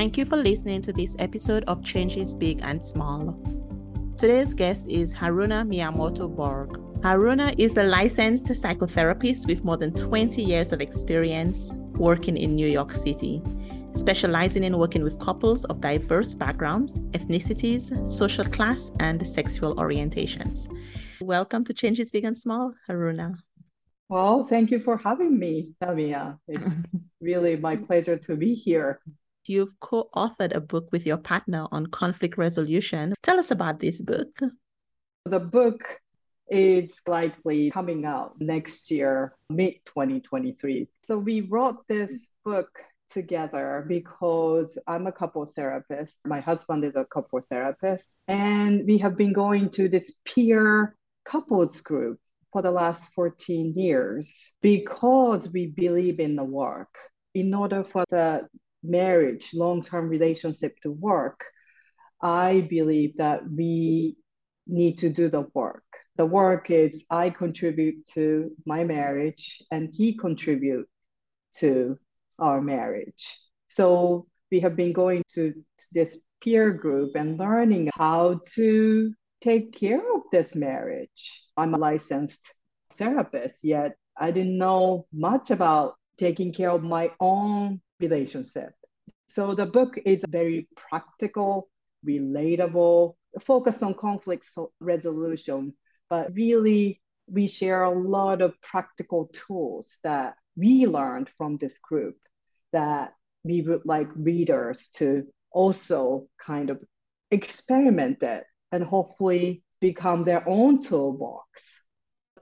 Thank you for listening to this episode of Changes Big and Small. Today's guest is Haruna Miyamoto Borg. Haruna is a licensed psychotherapist with more than 20 years of experience working in New York City, specializing in working with couples of diverse backgrounds, ethnicities, social class, and sexual orientations. Welcome to Changes Big and Small, Haruna. Well, thank you for having me, Damian. It's really my pleasure to be here. You've co authored a book with your partner on conflict resolution. Tell us about this book. The book is likely coming out next year, mid 2023. So we wrote this book together because I'm a couple therapist. My husband is a couple therapist. And we have been going to this peer couples group for the last 14 years because we believe in the work. In order for the marriage, long term relationship to work, I believe that we need to do the work. The work is I contribute to my marriage and he contribute to our marriage. So we have been going to, to this peer group and learning how to take care of this marriage. I'm a licensed therapist, yet I didn't know much about taking care of my own relationship. So the book is very practical, relatable, focused on conflict resolution, but really we share a lot of practical tools that we learned from this group that we would like readers to also kind of experiment it and hopefully become their own toolbox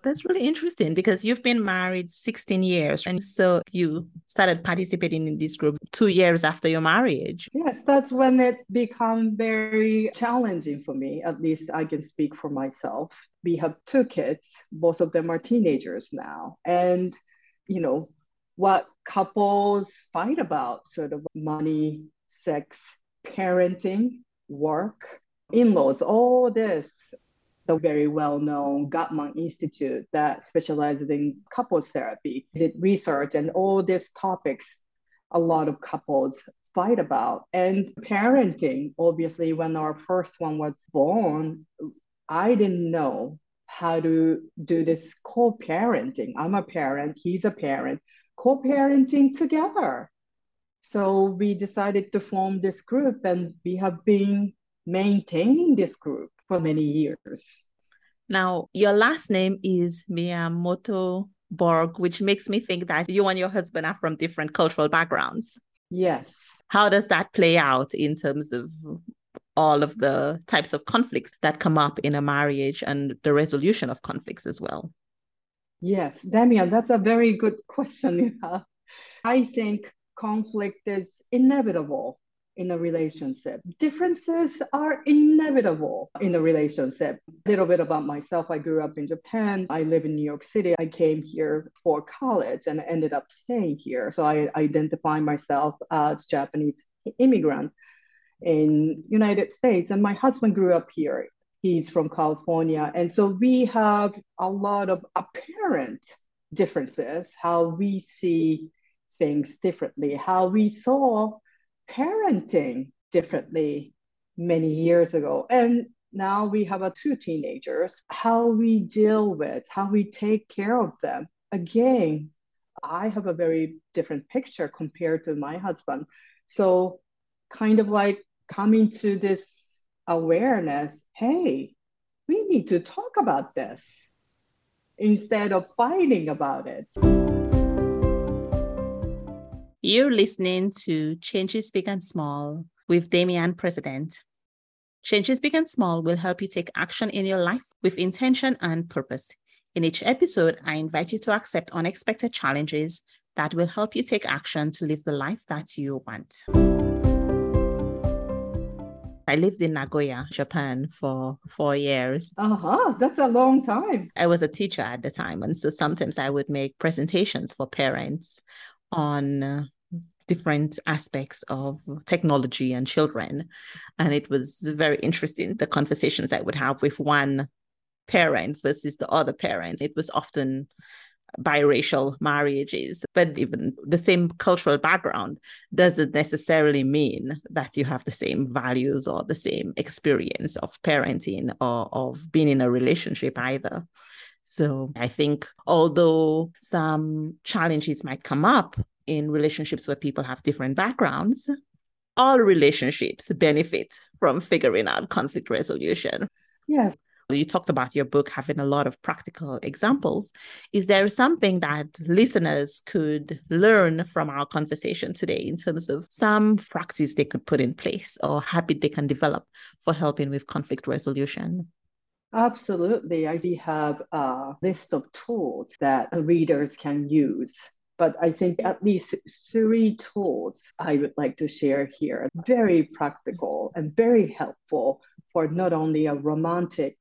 that's really interesting because you've been married 16 years. And so you started participating in this group two years after your marriage. Yes, that's when it became very challenging for me. At least I can speak for myself. We have two kids, both of them are teenagers now. And, you know, what couples fight about sort of money, sex, parenting, work, in laws, all this the very well-known Gottman Institute that specializes in couples therapy did research and all these topics a lot of couples fight about. And parenting, obviously, when our first one was born, I didn't know how to do this co-parenting. I'm a parent, he's a parent, co-parenting together. So we decided to form this group and we have been maintaining this group for many years. Now, your last name is Miyamoto Borg, which makes me think that you and your husband are from different cultural backgrounds. Yes. How does that play out in terms of all of the types of conflicts that come up in a marriage and the resolution of conflicts as well? Yes, Damian, that's a very good question. I think conflict is inevitable in a relationship. Differences are inevitable in a relationship. A little bit about myself I grew up in Japan. I live in New York City. I came here for college and ended up staying here. So I identify myself as Japanese immigrant in United States and my husband grew up here. He's from California. And so we have a lot of apparent differences, how we see things differently, how we saw parenting differently many years ago. And now we have a two teenagers, how we deal with, how we take care of them. Again, I have a very different picture compared to my husband. So, kind of like coming to this awareness hey, we need to talk about this instead of fighting about it. You're listening to Changes Big and Small with Damian President. Changes Big and Small will help you take action in your life with intention and purpose. In each episode, I invite you to accept unexpected challenges that will help you take action to live the life that you want. I lived in Nagoya, Japan for four years. Uh huh. That's a long time. I was a teacher at the time. And so sometimes I would make presentations for parents on different aspects of technology and children. And it was very interesting the conversations I would have with one parent versus the other parent. It was often biracial marriages, but even the same cultural background doesn't necessarily mean that you have the same values or the same experience of parenting or of being in a relationship either. So I think although some challenges might come up in relationships where people have different backgrounds, all relationships benefit from figuring out conflict resolution. Yes. You talked about your book having a lot of practical examples. Is there something that listeners could learn from our conversation today in terms of some practice they could put in place or habit they can develop for helping with conflict resolution? Absolutely. I have a list of tools that readers can use. But I think at least three tools I would like to share here. Very practical and very helpful for not only a romantic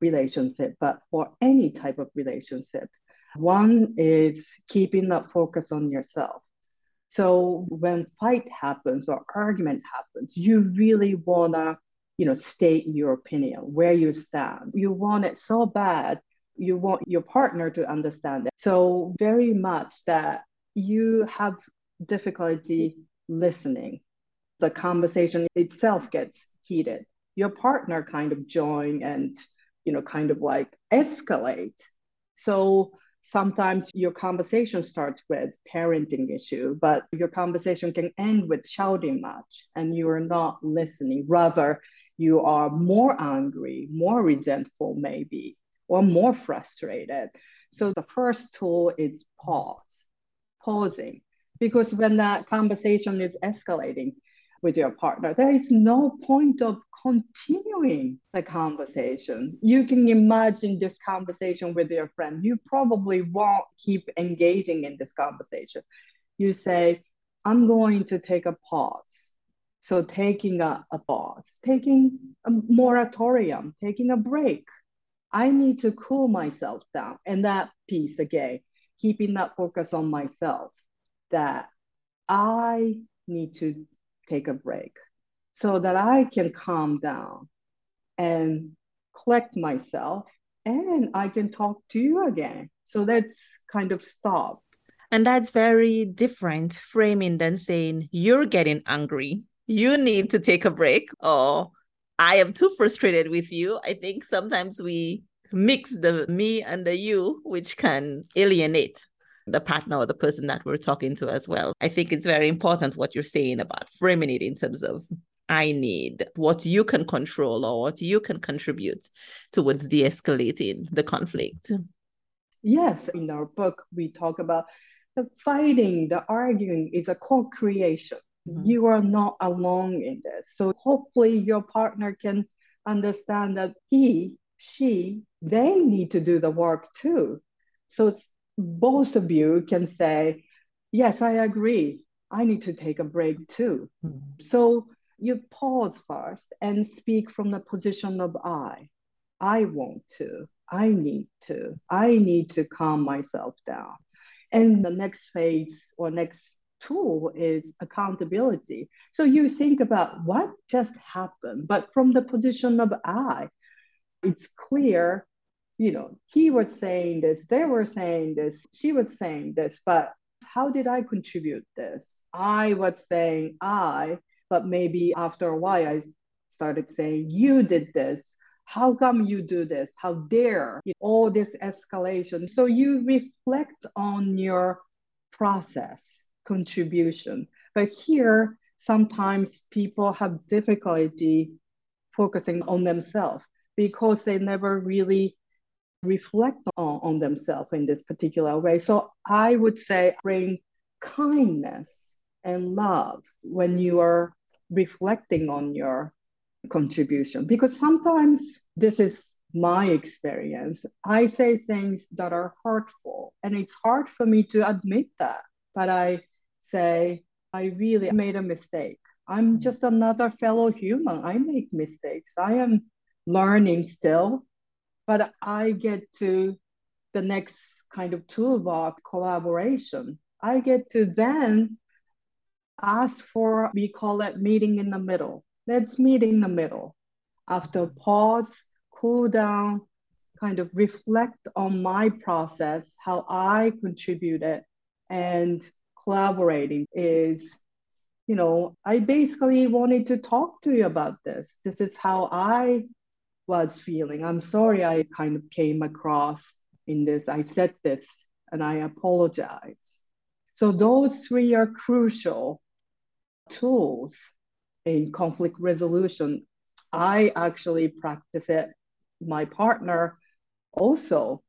relationship, but for any type of relationship. One is keeping that focus on yourself. So when fight happens or argument happens, you really wanna, you know, state your opinion, where you stand. You want it so bad, you want your partner to understand it. So very much that you have difficulty listening. The conversation itself gets heated. Your partner kind of join and you know, kind of like escalate. So sometimes your conversation starts with parenting issue, but your conversation can end with shouting match and you are not listening. Rather, you are more angry, more resentful, maybe, or more frustrated. So the first tool is pause, pausing. Because when that conversation is escalating, with your partner. There is no point of continuing the conversation. You can imagine this conversation with your friend. You probably won't keep engaging in this conversation. You say, I'm going to take a pause. So, taking a, a pause, taking a moratorium, taking a break. I need to cool myself down. And that piece again, keeping that focus on myself, that I need to take a break so that I can calm down and collect myself and I can talk to you again. So that's kind of stop. And that's very different framing than saying you're getting angry. You need to take a break or I am too frustrated with you. I think sometimes we mix the me and the you, which can alienate the partner or the person that we're talking to as well. I think it's very important what you're saying about framing it in terms of I need, what you can control or what you can contribute towards de escalating the conflict. Yes, in our book, we talk about the fighting, the arguing is a co creation. Mm-hmm. You are not alone in this. So hopefully, your partner can understand that he, she, they need to do the work too. So both of you can say, Yes, I agree. I need to take a break too. Mm-hmm. So you pause first and speak from the position of I. I want to. I need to. I need to calm myself down. And the next phase or next tool is accountability. So you think about what just happened, but from the position of I, it's clear you know, he was saying this, they were saying this, she was saying this, but how did I contribute this? I was saying I, but maybe after a while I started saying, you did this. How come you do this? How dare all this escalation? So you reflect on your process contribution. But here, sometimes people have difficulty focusing on themselves because they never really reflect on, on themselves in this particular way. So I would say bring kindness and love when you are reflecting on your contribution. Because sometimes this is my experience. I say things that are hurtful, and it's hard for me to admit that. But I say, I really made a mistake. I'm mm-hmm. just another fellow human. I make mistakes. I am learning still but I get to the next kind of toolbox collaboration. I get to then ask for, we call it meeting in the middle. Let's meet in the middle. After pause, cool down, kind of reflect on my process, how I contributed, and collaborating is, you know, I basically wanted to talk to you about this. This is how I was feeling. I'm sorry I kind of came across in this. I said this and I apologize. So those three are crucial tools in conflict resolution. I actually practice it. My partner also.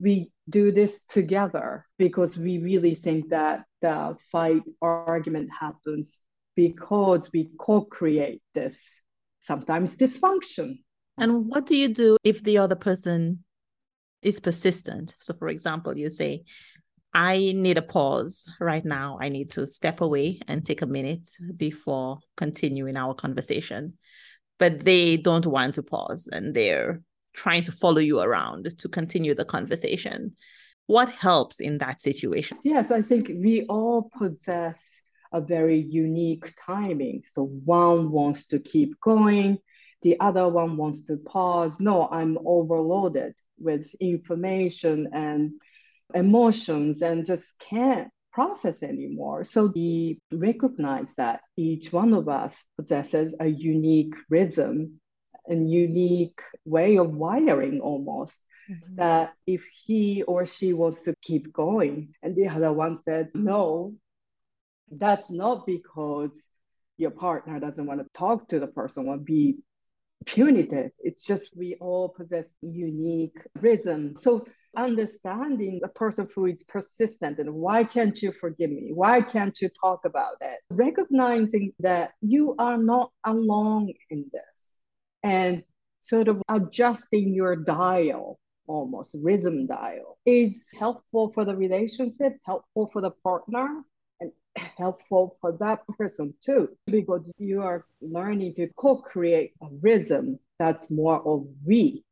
We do this together because we really think that the fight argument happens because we co-create this sometimes dysfunction. And what do you do if the other person is persistent? So for example, you say, I need a pause right now. I need to step away and take a minute before continuing our conversation. But they don't want to pause and they're trying to follow you around to continue the conversation. What helps in that situation? Yes, I think we all possess a very unique timing. So one wants to keep going, the other one wants to pause. No, I'm overloaded with information and emotions and just can't process anymore. So we recognize that each one of us possesses a unique rhythm and unique way of wiring almost. Mm-hmm. That if he or she wants to keep going and the other one says no, that's not because your partner doesn't want to talk to the person or be punitive. It's just we all possess unique rhythm. So understanding a person who is persistent and why can't you forgive me? Why can't you talk about it? Recognizing that you are not alone in this and sort of adjusting your dial almost rhythm dial is helpful for the relationship, helpful for the partner, and helpful for that person too, because you are learning to co create a rhythm that's more of we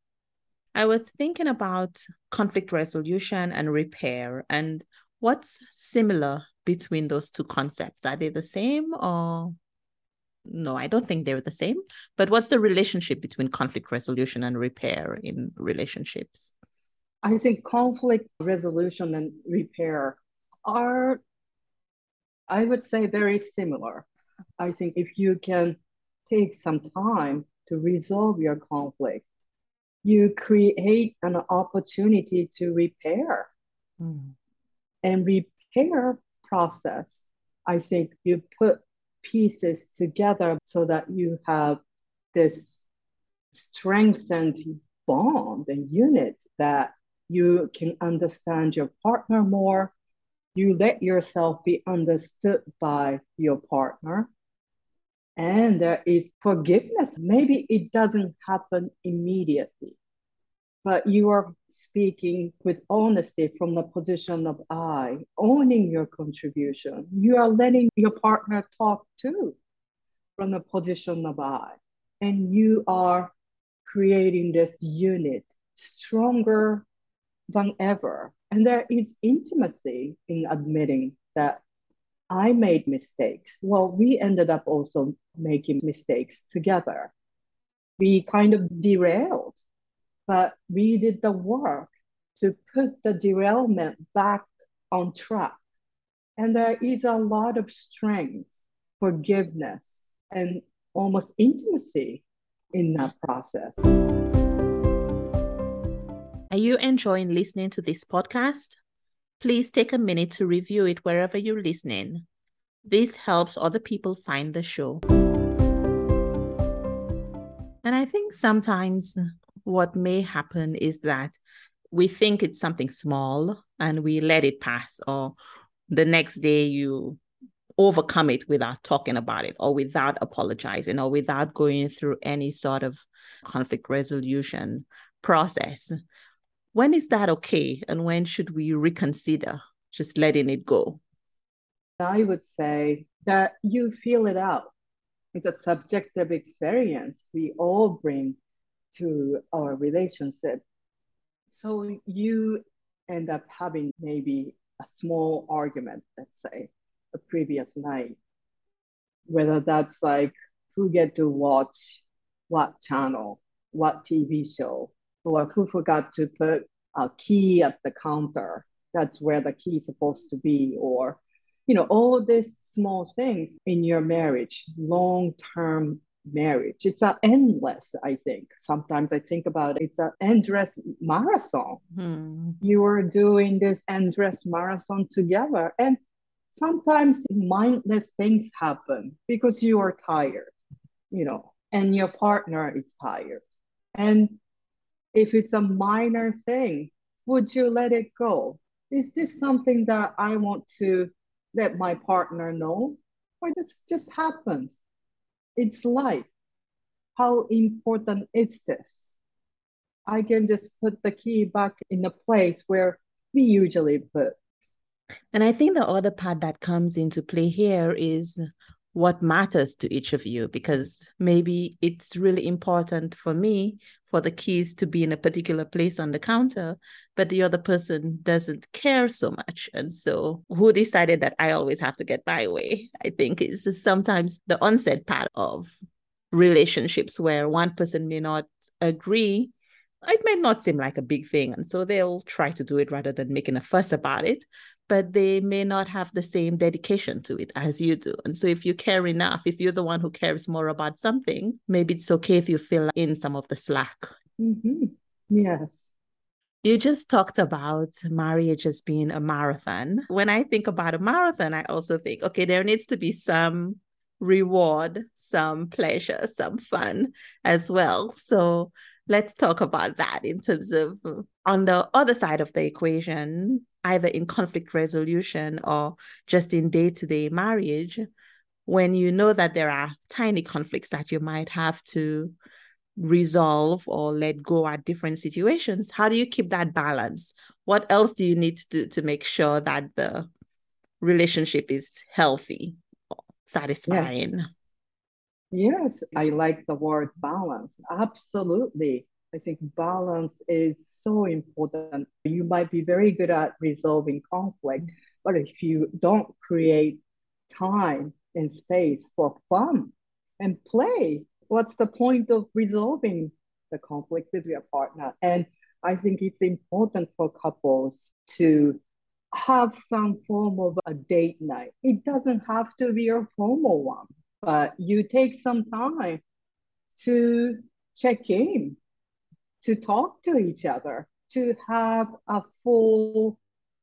I was thinking about conflict resolution and repair and what's similar between those two concepts. Are they the same or no, I don't think they're the same. But what's the relationship between conflict resolution and repair in relationships? I think conflict resolution and repair are, I would say, very similar. I think if you can take some time to resolve your conflict, you create an opportunity to repair. Mm. And repair process, I think you put pieces together so that you have this strengthened bond and unit that you can understand your partner more. You let yourself be understood by your partner. And there is forgiveness. Maybe it doesn't happen immediately, but you are speaking with honesty from the position of I, owning your contribution. You are letting your partner talk too from the position of I. And you are creating this unit stronger than ever. And there is intimacy in admitting that I made mistakes. Well, we ended up also making mistakes together. We kind of derailed, but we did the work to put the derailment back on track. And there is a lot of strength, forgiveness, and almost intimacy in that process. Are you enjoying listening to this podcast? Please take a minute to review it wherever you're listening. This helps other people find the show. And I think sometimes what may happen is that we think it's something small and we let it pass, or the next day you overcome it without talking about it, or without apologizing, or without going through any sort of conflict resolution process. When is that okay? And when should we reconsider? Just letting it go. I would say that you feel it out. It's a subjective experience. We all bring to our relationship so you end up having maybe a small argument let's say a previous night whether that's like who get to watch what channel what tv show or who forgot to put a key at the counter. That's where the key is supposed to be, or you know, all these small things in your marriage, long-term marriage. It's a endless, I think. Sometimes I think about it, it's an endless marathon. Hmm. You are doing this endless marathon together. And sometimes mindless things happen because you are tired, you know, and your partner is tired. And if it's a minor thing, would you let it go? Is this something that I want to let my partner know? Or this just happened? It's life. How important is this? I can just put the key back in the place where we usually put. And I think the other part that comes into play here is what matters to each of you because maybe it's really important for me for the keys to be in a particular place on the counter but the other person doesn't care so much. And so who decided that i always have to get my way? I think is sometimes the onset part of relationships where one person may not agree. It may not seem like a big thing and so they'll try to do it rather than making a fuss about it but they may not have the same dedication to it as you do. And so, if you care enough, if you're the one who cares more about something, maybe it's okay if you fill in some of the slack. Mm-hmm. Yes. You just talked about marriage as being a marathon. When I think about a marathon, I also think, okay, there needs to be some reward, some pleasure, some fun as well. So let's talk about that in terms of mm, on the other side of the equation, either in conflict resolution or just in day to day marriage, when you know that there are tiny conflicts that you might have to resolve or let go at different situations, how do you keep that balance? What else do you need to do to make sure that the relationship is healthy, satisfying? Yes. Yes, I like the word balance. Absolutely. I think balance is so important. You might be very good at resolving conflict, but if you don't create time and space for fun and play, what's the point of resolving the conflict with your partner? And I think it's important for couples to have some form of a date night. It doesn't have to be a formal one, but you take some time to check in to talk to each other, to have a full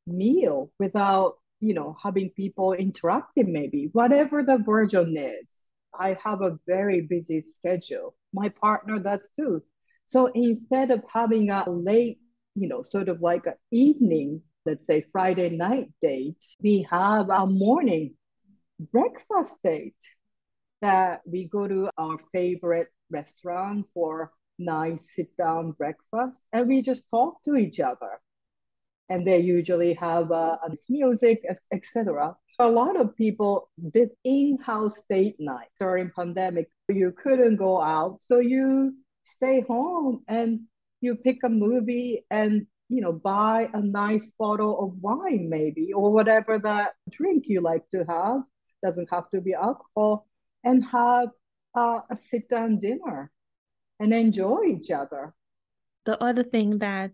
meal without, you know, having people interrupting maybe, whatever the version is. I have a very busy schedule. My partner does too. So instead of having a late, you know, sort of like an evening, let's say Friday night date, we have a morning breakfast date that we go to our favorite restaurant for nice sit down breakfast and we just talk to each other. And they usually have uh, music etc a lot of people did in-house date night during pandemic. You couldn't go out so you stay home and you pick a movie and you know buy a nice bottle of wine maybe or whatever that drink you like to have. Doesn't have to be alcohol and have uh, a sit down dinner and enjoy each other. The other thing that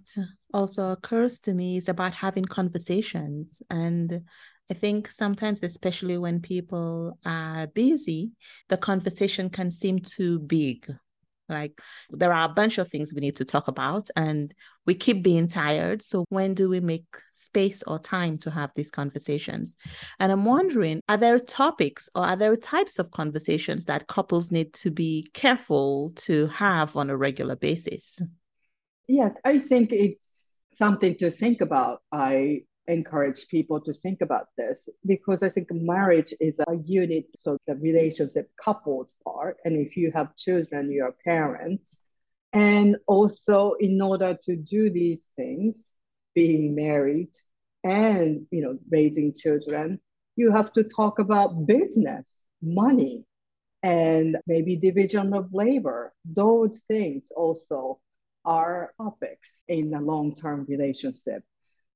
also occurs to me is about having conversations. And I think sometimes, especially when people are busy, the conversation can seem too big like there are a bunch of things we need to talk about and we keep being tired. So when do we make space or time to have these conversations? And I'm wondering, are there topics or are there types of conversations that couples need to be careful to have on a regular basis? Yes, I think it's something to think about. I encourage people to think about this because I think marriage is a unit, so the relationship couples part. And if you have children, you're parents. And also, in order to do these things, being married and you know raising children, you have to talk about business, money, and maybe division of labor. Those things also are topics in a long-term relationship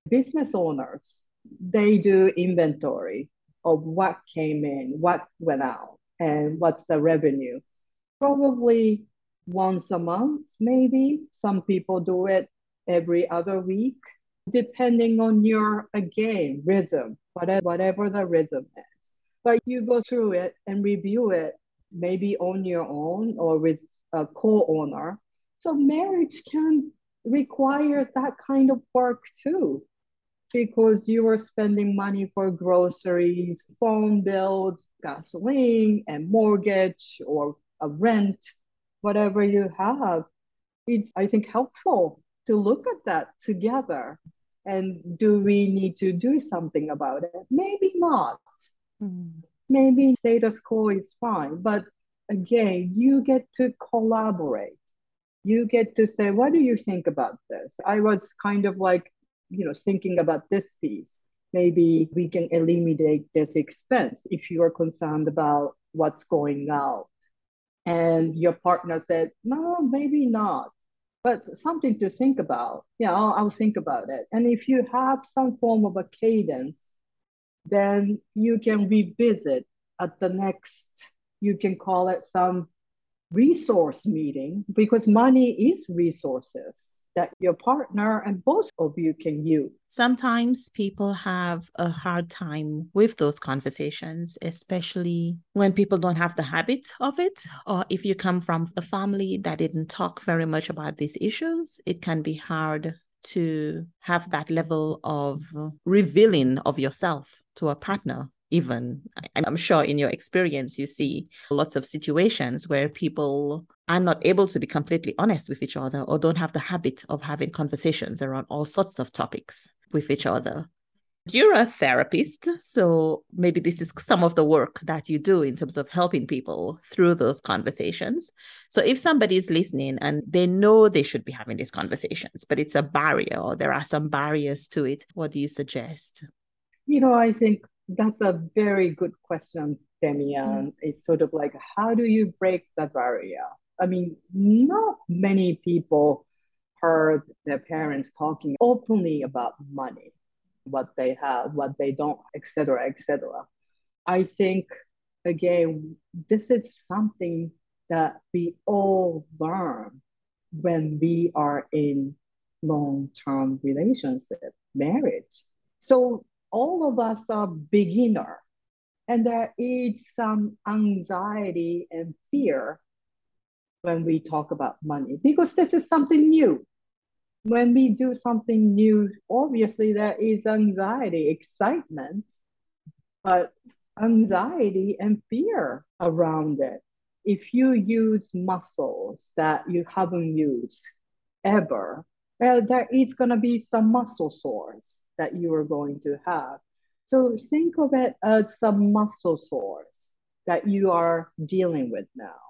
business owners, they do inventory of what came in, what went out, and what's the revenue. Probably once a month, maybe. Some people do it every other week, depending on your, again, rhythm, whatever, whatever the rhythm is. But you go through it and review it, maybe on your own or with a co owner. So marriage can require that kind of work too because you are spending money for groceries, phone bills, gasoline, and mortgage or a rent, whatever you have. It's, I think, helpful to look at that together. And do we need to do something about it? Maybe not. Mm. Maybe status quo is fine. But again, you get to collaborate. You get to say, what do you think about this? I was kind of like you know, thinking about this piece, maybe we can eliminate this expense if you are concerned about what's going out. And your partner said, no, maybe not, but something to think about. Yeah, I'll, I'll think about it. And if you have some form of a cadence, then you can revisit at the next, you can call it some resource meeting because money is resources that your partner and both of you can use. Sometimes people have a hard time with those conversations, especially when people don't have the habit of it, or if you come from a family that didn't talk very much about these issues, it can be hard to have that level of revealing of yourself to a partner even i'm sure in your experience you see lots of situations where people are not able to be completely honest with each other or don't have the habit of having conversations around all sorts of topics with each other you're a therapist so maybe this is some of the work that you do in terms of helping people through those conversations so if somebody is listening and they know they should be having these conversations but it's a barrier or there are some barriers to it what do you suggest you know i think that's a very good question, Demian. Mm. It's sort of like, how do you break the barrier? I mean, not many people heard their parents talking openly about money, what they have, what they don't, etc., etc. I think, again, this is something that we all learn when we are in long-term relationship, marriage. So all of us are beginner and there is some anxiety and fear when we talk about money because this is something new when we do something new obviously there is anxiety excitement but anxiety and fear around it if you use muscles that you haven't used ever well there is going to be some muscle sores that you are going to have. So think of it as some muscle sores that you are dealing with now.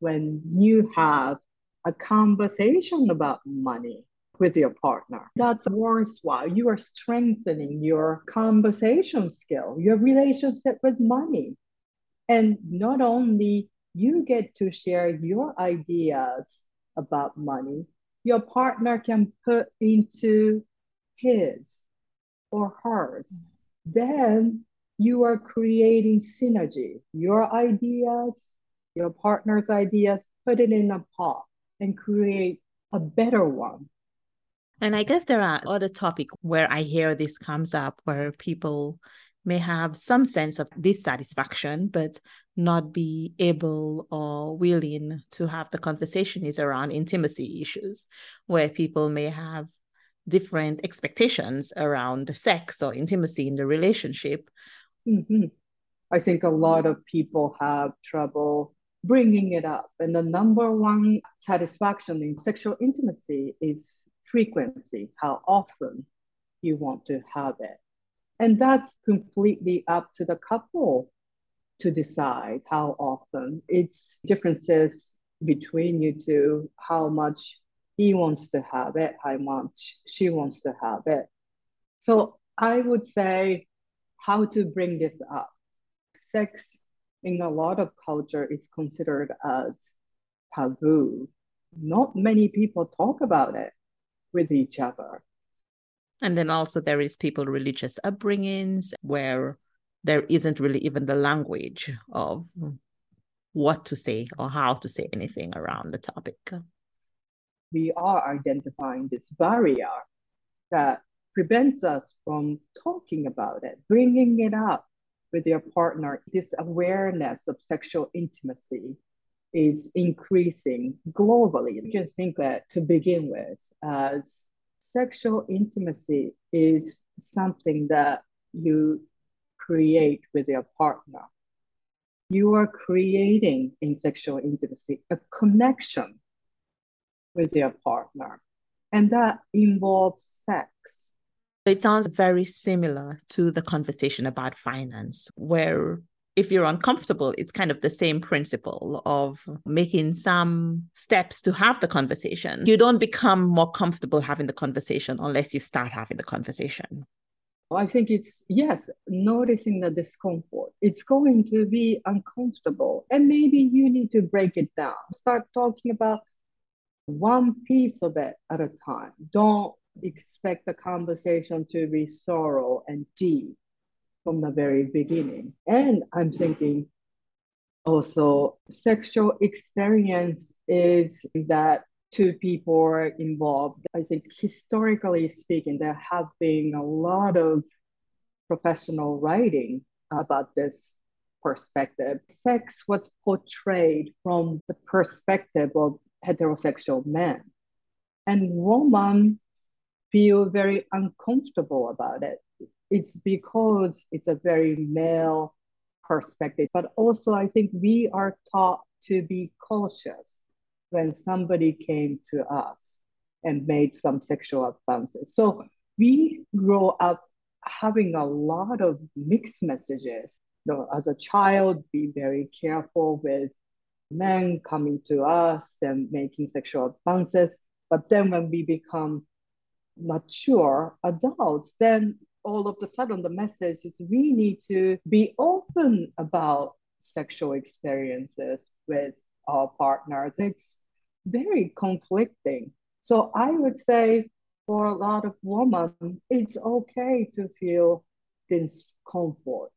When you have a conversation about money with your partner, that's worthwhile. You are strengthening your conversation skill, your relationship with money. And not only you get to share your ideas about money, your partner can put into his or hers, then you are creating synergy. Your ideas, your partner's ideas, put it in a pot and create a better one. And I guess there are other topics where I hear this comes up where people may have some sense of dissatisfaction, but not be able or willing to have the conversation is around intimacy issues, where people may have different expectations around sex or intimacy in the relationship. Mm-hmm. I think a lot of people have trouble bringing it up. And the number one satisfaction in sexual intimacy is frequency, how often you want to have it. And that's completely up to the couple to decide how often. It's differences between you two, how much he wants to have it, how much she wants to have it. So I would say how to bring this up. Sex in a lot of culture it's considered as taboo. Not many people talk about it with each other. And then also there is people religious upbringings where there isn't really even the language of what to say or how to say anything around the topic. We are identifying this barrier that prevents us from talking about it, bringing it up with your partner. This awareness of sexual intimacy is increasing globally. You can think that to begin with, as sexual intimacy is something that you create with your partner. You are creating in sexual intimacy a connection with your partner, and that involves sex. It sounds very similar to the conversation about finance, where if you're uncomfortable, it's kind of the same principle of making some steps to have the conversation. You don't become more comfortable having the conversation unless you start having the conversation. I think it's, yes, noticing the discomfort. It's going to be uncomfortable. And maybe you need to break it down. Start talking about one piece of it at a time. Don't expect the conversation to be thorough and deep from the very beginning. And I'm thinking also sexual experience is that two people are involved. I think historically speaking, there have been a lot of professional writing about this perspective. Sex was portrayed from the perspective of heterosexual men. And women feel very uncomfortable about it it's because it's a very male perspective. But also, I think we are taught to be cautious when somebody came to us and made some sexual advances. So we grow up having a lot of mixed messages. You know, as a child, be very careful with men coming to us and making sexual advances. But then when we become mature adults, then all of a sudden the message is we need to be open about sexual experiences with our partners. It's very conflicting. So I would say for a lot of women, it's okay to feel discomfort.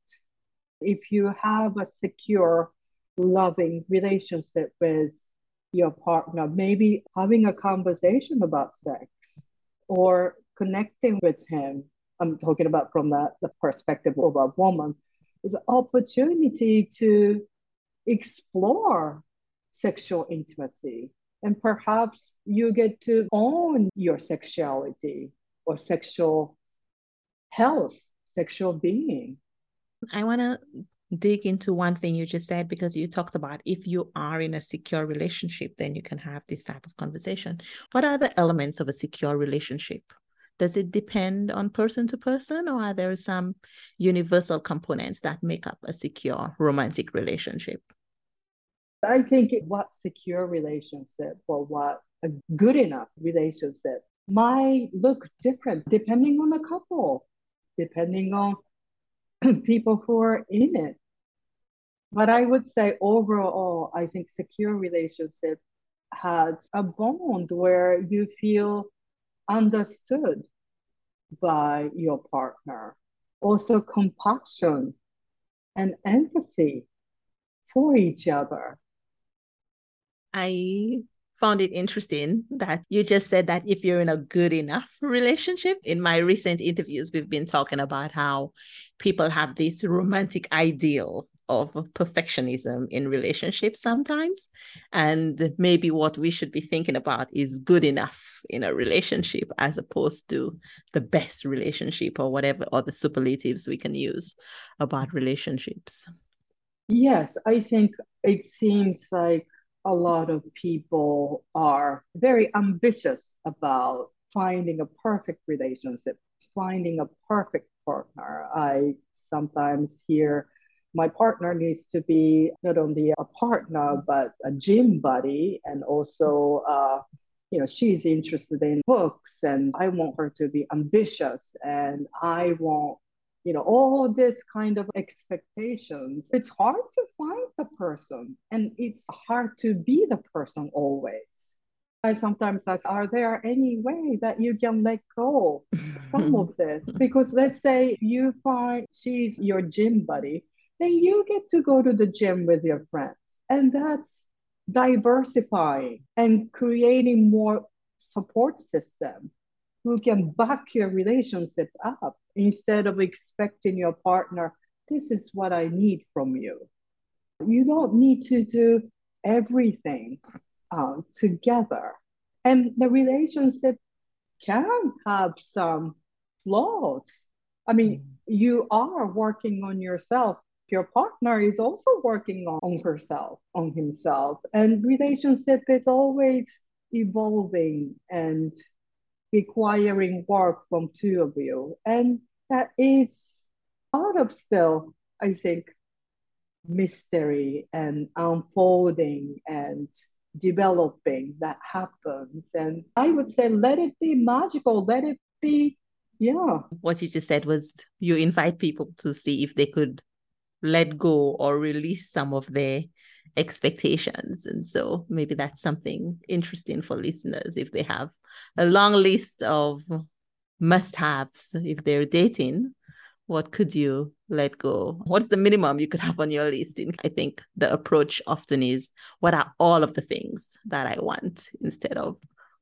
If you have a secure, loving relationship with your partner, maybe having a conversation about sex or connecting with him I'm talking about from the, the perspective of a woman, is an opportunity to explore sexual intimacy. And perhaps you get to own your sexuality or sexual health, sexual being. I want to dig into one thing you just said because you talked about if you are in a secure relationship, then you can have this type of conversation. What are the elements of a secure relationship? Does it depend on person to person, or are there some universal components that make up a secure romantic relationship? I think what secure relationship or what a good enough relationship might look different depending on the couple, depending on people who are in it. But I would say overall, I think secure relationship has a bond where you feel understood by your partner. Also, compassion and empathy for each other. I found it interesting that you just said that if you're in a good enough relationship. In my recent interviews, we've been talking about how people have this romantic ideal of perfectionism in relationships sometimes. And maybe what we should be thinking about is good enough in a relationship as opposed to the best relationship or whatever other superlatives we can use about relationships. Yes, I think it seems like a lot of people are very ambitious about finding a perfect relationship, finding a perfect partner. I sometimes hear my partner needs to be not only a partner but a gym buddy and also uh, you know she's interested in books and i want her to be ambitious and i want you know all this kind of expectations it's hard to find the person and it's hard to be the person always I sometimes ask, are there any way that you can let go some of this? Because let's say you find she's your gym buddy then you get to go to the gym with your friends And that's diversifying and creating more support system who can back your relationship up instead of expecting your partner, this is what I need from you. You don't need to do everything um, together. And the relationship can have some flaws. I mean, mm. you are working on yourself. Your partner is also working on herself, on himself. And relationship is always evolving and requiring work from two of you. And that is part of still, I think, mystery and unfolding and developing that happens. And I would say, let it be magical, let it be, yeah. What you just said was you invite people to see if they could let go or release some of their expectations. And so maybe that's something interesting for listeners if they have a long list of must haves if they're dating. What could you let go? What's the minimum you could have on your list? I think the approach often is what are all of the things that I want instead of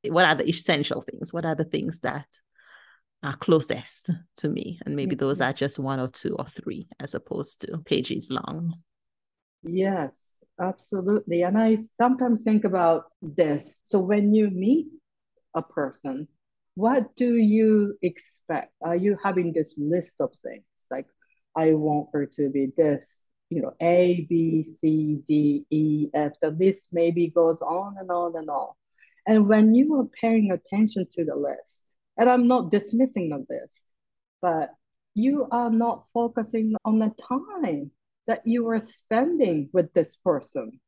what are the essential things? What are the things that are closest to me? And maybe those mm-hmm. are just one or two or three as opposed to pages long. Yes, absolutely. And I sometimes think about this. So when you meet a person, what do you expect? Are you having this list of things like, I want her to be this, you know, A, B, C, D, E, F. The list maybe goes on and on and on. And when you are paying attention to the list, and I'm not dismissing the list, but you are not focusing on the time that you are spending with this person.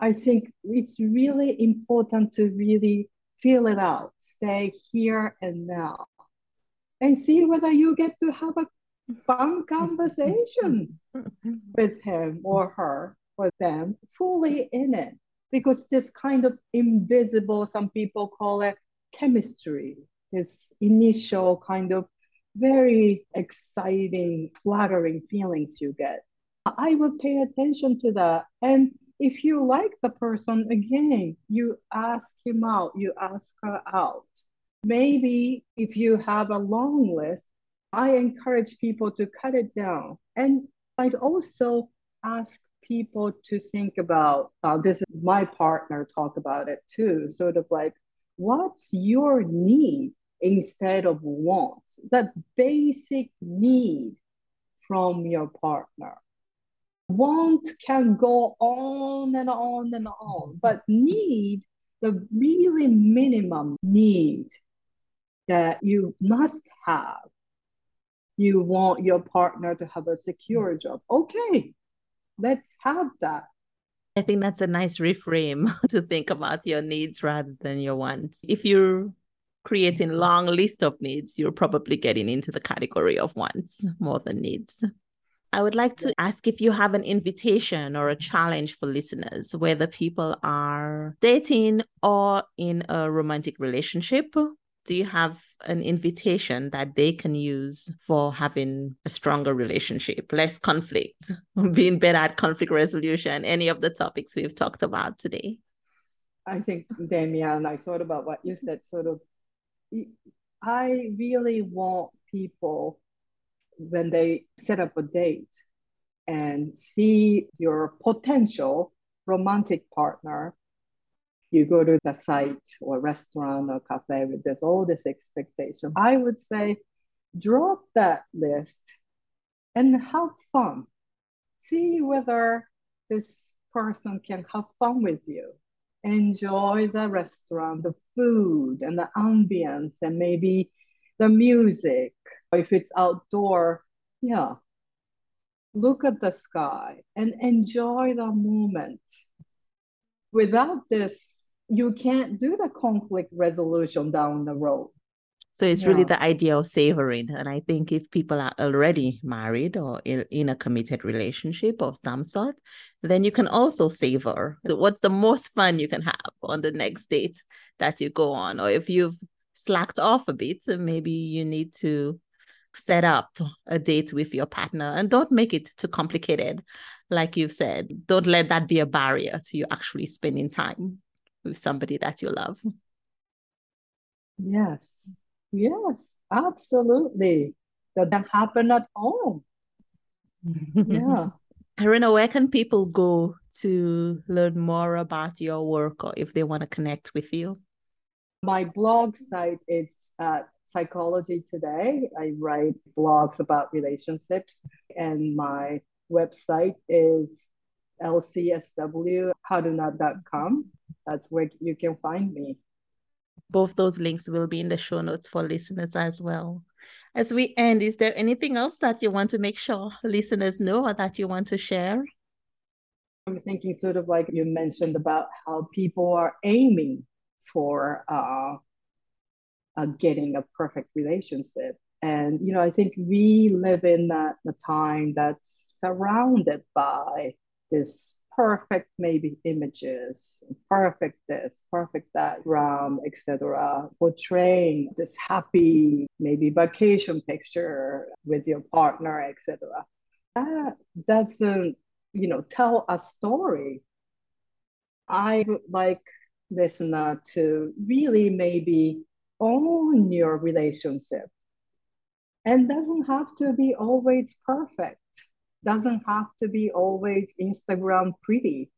I think it's really important to really feel it out, stay here and now, and see whether you get to have a fun conversation with him or her or them fully in it. Because this kind of invisible, some people call it chemistry, this initial kind of very exciting, flattering feelings you get. I would pay attention to that. And if you like the person, again, you ask him out, you ask her out. Maybe if you have a long list, I encourage people to cut it down. And I'd also ask people to think about uh, this. Is my partner talked about it too, sort of like, what's your need instead of wants? That basic need from your partner want can go on and on and on, but need, the really minimum need that you must have. You want your partner to have a secure job. Okay, let's have that. I think that's a nice reframe to think about your needs rather than your wants. If you're creating long list of needs, you're probably getting into the category of wants more than needs. I would like to ask if you have an invitation or a challenge for listeners, whether people are dating or in a romantic relationship. Do you have an invitation that they can use for having a stronger relationship, less conflict, being better at conflict resolution, any of the topics we've talked about today? I think, Damian, I thought about what you said, sort of, I really want people when they set up a date and see your potential romantic partner, you go to the site or restaurant or cafe with this all this expectation. I would say drop that list and have fun. See whether this person can have fun with you. Enjoy the restaurant, the food and the ambience and maybe the music if it's outdoor, yeah, look at the sky and enjoy the moment. Without this, you can't do the conflict resolution down the road. So it's yeah. really the idea of savoring. And I think if people are already married or in, in, a committed relationship of some sort, then you can also savor what's the most fun you can have on the next date that you go on. Or if you've slacked off a bit, maybe you need to set up a date with your partner and don't make it too complicated. Like you've said, don't let that be a barrier to you actually spending time with somebody that you love. Yes, yes, absolutely. That that happen at home. yeah. Haruna, where can people go to learn more about your work or if they want to connect with you? My blog site is at Psychology Today. I write blogs about relationships, and my website is lcswharuna.com. That's where you can find me. Both those links will be in the show notes for listeners as well. As we end, is there anything else that you want to make sure listeners know or that you want to share? I'm thinking sort of like you mentioned about how people are aiming for uh, uh, getting a perfect relationship. And, you know, I think we live in that the time that's surrounded by this perfect maybe images, perfect this, perfect that, ram, etc., portraying this happy maybe vacation picture with your partner, etc. That doesn't, you know, tell a story. I would like listener to really maybe own your relationship and doesn't have to be always perfect doesn't have to be always instagram pretty.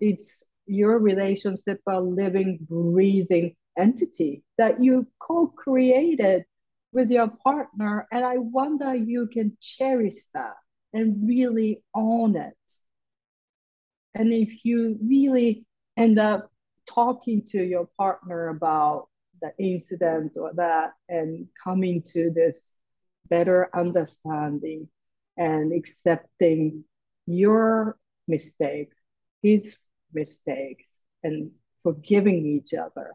It's your relationship a living breathing entity that you co-created with your partner and i wonder you can cherish that and really own it. And if you really end up talking to your partner about the incident or that and coming to this better understanding and accepting your mistake, his mistakes, and forgiving each other.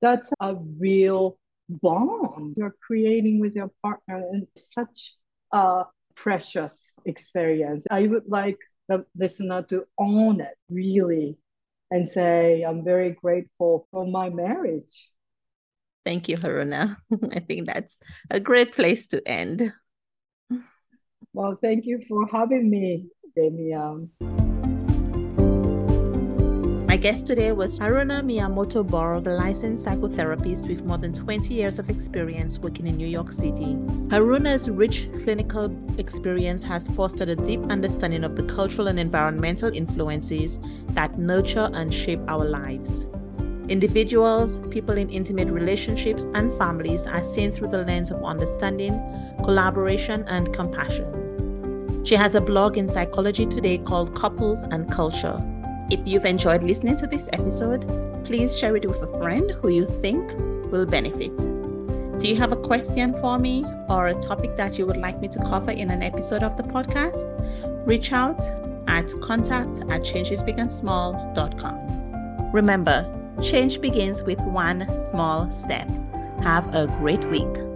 That's a real bond you're creating with your partner and such a precious experience. I would like the listener to own it really and say, I'm very grateful for my marriage. Thank you, Haruna. I think that's a great place to end. Well, thank you for having me, Damian. My guest today was Haruna Miyamoto Borg, a licensed psychotherapist with more than 20 years of experience working in New York City. Haruna's rich clinical experience has fostered a deep understanding of the cultural and environmental influences that nurture and shape our lives. Individuals, people in intimate relationships, and families are seen through the lens of understanding, collaboration, and compassion. She has a blog in Psychology Today called Couples and Culture. If you've enjoyed listening to this episode, please share it with a friend who you think will benefit. Do you have a question for me or a topic that you would like me to cover in an episode of the podcast? Reach out at contact at changesbigandsmall.com. Remember, Change begins with one small step. Have a great week.